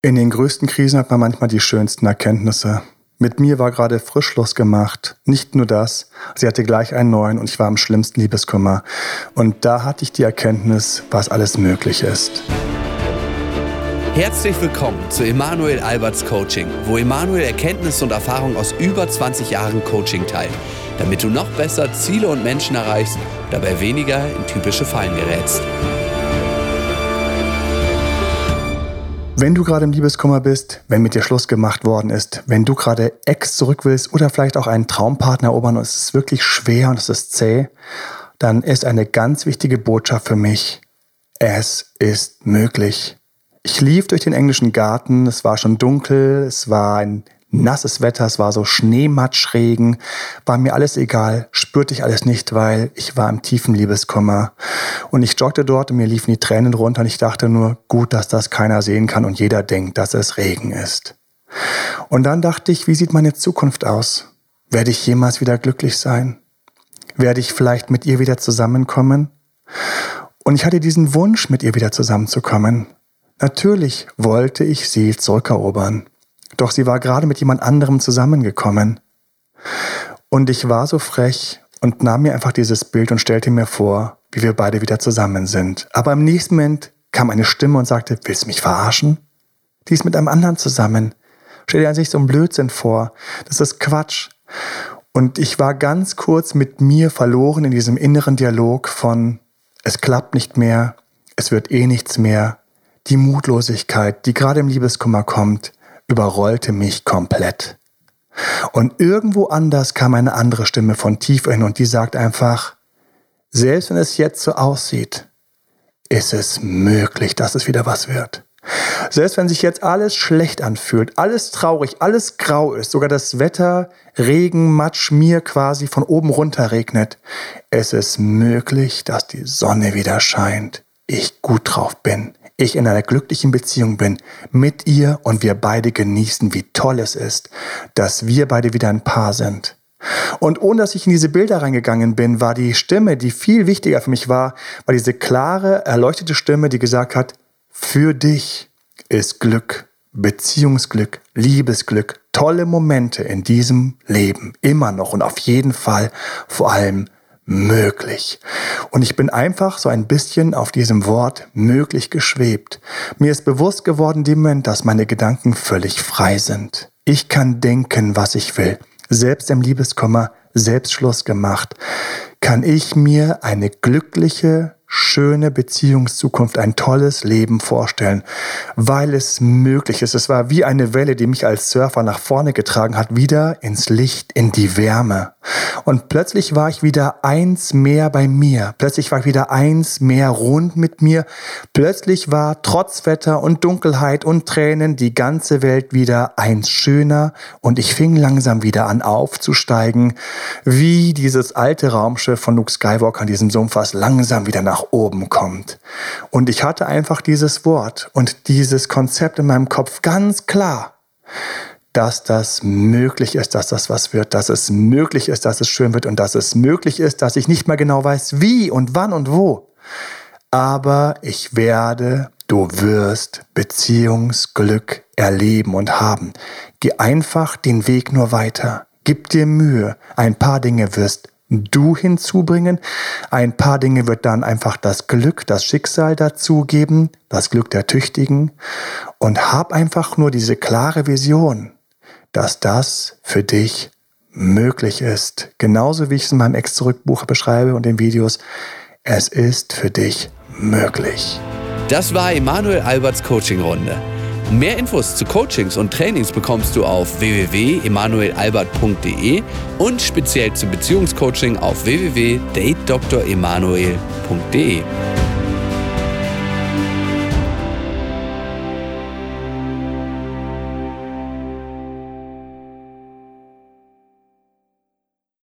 In den größten Krisen hat man manchmal die schönsten Erkenntnisse. Mit mir war gerade Frischschluss gemacht. Nicht nur das, sie hatte gleich einen neuen und ich war im schlimmsten Liebeskummer. Und da hatte ich die Erkenntnis, was alles möglich ist. Herzlich willkommen zu Emanuel Alberts Coaching, wo Emanuel Erkenntnisse und Erfahrung aus über 20 Jahren Coaching teilt, damit du noch besser Ziele und Menschen erreichst, dabei weniger in typische Fallen gerätst. Wenn du gerade im Liebeskummer bist, wenn mit dir Schluss gemacht worden ist, wenn du gerade Ex zurück willst oder vielleicht auch einen Traumpartner erobern und es ist wirklich schwer und es ist zäh, dann ist eine ganz wichtige Botschaft für mich. Es ist möglich. Ich lief durch den englischen Garten, es war schon dunkel, es war ein nasses Wetter, es war so Schneematschregen, war mir alles egal, spürte ich alles nicht, weil ich war im tiefen Liebeskummer. Und ich joggte dort und mir liefen die Tränen runter und ich dachte nur, gut, dass das keiner sehen kann und jeder denkt, dass es Regen ist. Und dann dachte ich, wie sieht meine Zukunft aus? Werde ich jemals wieder glücklich sein? Werde ich vielleicht mit ihr wieder zusammenkommen? Und ich hatte diesen Wunsch, mit ihr wieder zusammenzukommen. Natürlich wollte ich sie zurückerobern. Doch sie war gerade mit jemand anderem zusammengekommen. Und ich war so frech und nahm mir einfach dieses Bild und stellte mir vor, wie wir beide wieder zusammen sind. Aber im nächsten Moment kam eine Stimme und sagte, willst du mich verarschen? Die ist mit einem anderen zusammen. Stell dir an sich so einen Blödsinn vor. Das ist Quatsch. Und ich war ganz kurz mit mir verloren in diesem inneren Dialog von, es klappt nicht mehr, es wird eh nichts mehr. Die Mutlosigkeit, die gerade im Liebeskummer kommt, überrollte mich komplett. Und irgendwo anders kam eine andere Stimme von tief in und die sagt einfach, selbst wenn es jetzt so aussieht, ist es möglich, dass es wieder was wird. Selbst wenn sich jetzt alles schlecht anfühlt, alles traurig, alles grau ist, sogar das Wetter, Regen, Matsch, mir quasi von oben runter regnet, es ist möglich, dass die Sonne wieder scheint, ich gut drauf bin, ich in einer glücklichen Beziehung bin mit ihr und wir beide genießen, wie toll es ist, dass wir beide wieder ein Paar sind. Und ohne dass ich in diese Bilder reingegangen bin, war die Stimme, die viel wichtiger für mich war, war diese klare, erleuchtete Stimme, die gesagt hat, für dich ist Glück, Beziehungsglück, Liebesglück, tolle Momente in diesem Leben, immer noch und auf jeden Fall vor allem möglich. Und ich bin einfach so ein bisschen auf diesem Wort möglich geschwebt. Mir ist bewusst geworden, dem Moment, dass meine Gedanken völlig frei sind. Ich kann denken, was ich will. Selbst im Liebeskummer, selbst Schluss gemacht, kann ich mir eine glückliche, schöne Beziehungszukunft, ein tolles Leben vorstellen, weil es möglich ist. Es war wie eine Welle, die mich als Surfer nach vorne getragen hat, wieder ins Licht, in die Wärme. Und plötzlich war ich wieder eins mehr bei mir. Plötzlich war ich wieder eins mehr rund mit mir. Plötzlich war trotz Wetter und Dunkelheit und Tränen die ganze Welt wieder eins schöner und ich fing langsam wieder an aufzusteigen, wie dieses alte Raumschiff von Luke Skywalker an diesem Sumpfers langsam wieder nach oben kommt. Und ich hatte einfach dieses Wort und dieses Konzept in meinem Kopf ganz klar dass das möglich ist, dass das was wird, dass es möglich ist, dass es schön wird und dass es möglich ist, dass ich nicht mehr genau weiß, wie und wann und wo. Aber ich werde, du wirst Beziehungsglück erleben und haben. Geh einfach den Weg nur weiter. Gib dir Mühe. Ein paar Dinge wirst du hinzubringen. Ein paar Dinge wird dann einfach das Glück, das Schicksal dazugeben, das Glück der Tüchtigen. Und hab einfach nur diese klare Vision dass das für dich möglich ist. Genauso wie ich es in meinem Ex-Zurück-Buch beschreibe und den Videos. Es ist für dich möglich. Das war Emanuel Alberts Coaching-Runde. Mehr Infos zu Coachings und Trainings bekommst du auf www.emanuelalbert.de und speziell zum Beziehungscoaching auf www.datedremanuel.de.